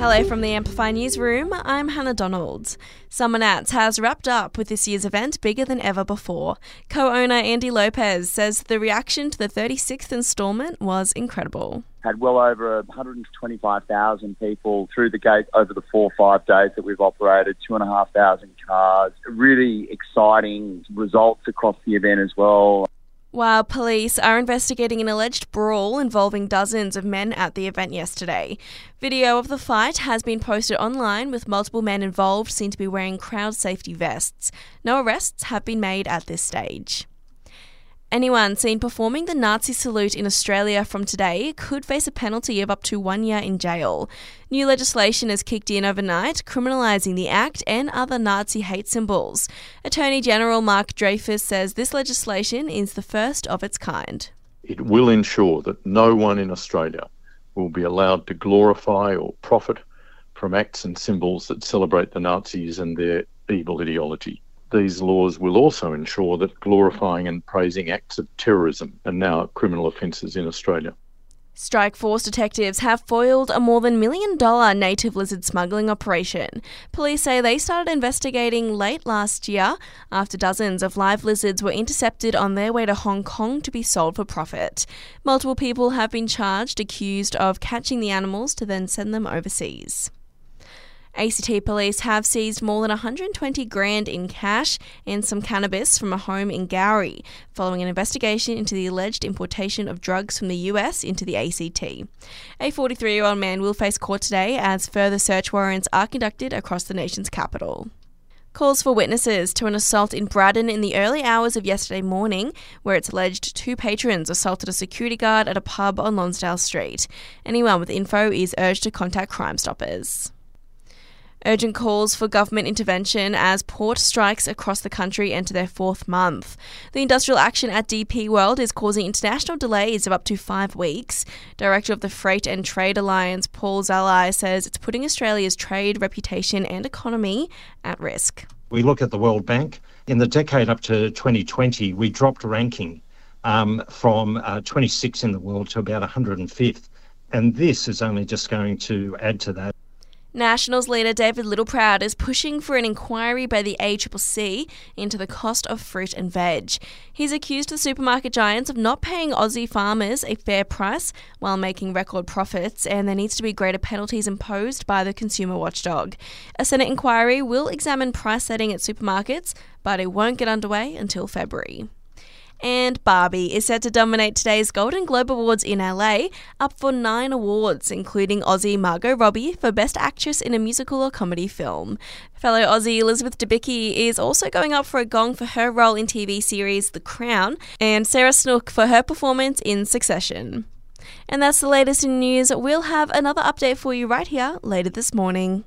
Hello from the Amplify Newsroom. I'm Hannah Donald. Summernats has wrapped up with this year's event bigger than ever before. Co owner Andy Lopez says the reaction to the 36th instalment was incredible. Had well over 125,000 people through the gate over the four or five days that we've operated, 2,500 cars. Really exciting results across the event as well. While police are investigating an alleged brawl involving dozens of men at the event yesterday. Video of the fight has been posted online with multiple men involved seen to be wearing crowd safety vests. No arrests have been made at this stage. Anyone seen performing the Nazi salute in Australia from today could face a penalty of up to one year in jail. New legislation has kicked in overnight, criminalising the act and other Nazi hate symbols. Attorney General Mark Dreyfus says this legislation is the first of its kind. It will ensure that no one in Australia will be allowed to glorify or profit from acts and symbols that celebrate the Nazis and their evil ideology. These laws will also ensure that glorifying and praising acts of terrorism are now criminal offences in Australia. Strike Force detectives have foiled a more than million dollar native lizard smuggling operation. Police say they started investigating late last year after dozens of live lizards were intercepted on their way to Hong Kong to be sold for profit. Multiple people have been charged, accused of catching the animals to then send them overseas. ACT police have seized more than 120 grand in cash and some cannabis from a home in Gowrie, following an investigation into the alleged importation of drugs from the US into the ACT. A 43 year old man will face court today as further search warrants are conducted across the nation's capital. Calls for witnesses to an assault in Braddon in the early hours of yesterday morning, where it's alleged two patrons assaulted a security guard at a pub on Lonsdale Street. Anyone with info is urged to contact Crime Stoppers. Urgent calls for government intervention as port strikes across the country enter their fourth month. The industrial action at DP World is causing international delays of up to five weeks. Director of the Freight and Trade Alliance, Paul Zalai, says it's putting Australia's trade, reputation, and economy at risk. We look at the World Bank. In the decade up to 2020, we dropped ranking um, from uh, 26 in the world to about 105th. And this is only just going to add to that. Nationals leader David Littleproud is pushing for an inquiry by the ACCC into the cost of fruit and veg. He's accused the supermarket giants of not paying Aussie farmers a fair price while making record profits, and there needs to be greater penalties imposed by the consumer watchdog. A Senate inquiry will examine price setting at supermarkets, but it won't get underway until February. And Barbie is set to dominate today's Golden Globe Awards in LA, up for nine awards, including Aussie Margot Robbie for Best Actress in a Musical or Comedy Film. Fellow Aussie Elizabeth Debicki is also going up for a gong for her role in TV series The Crown, and Sarah Snook for her performance in Succession. And that's the latest in news. We'll have another update for you right here later this morning.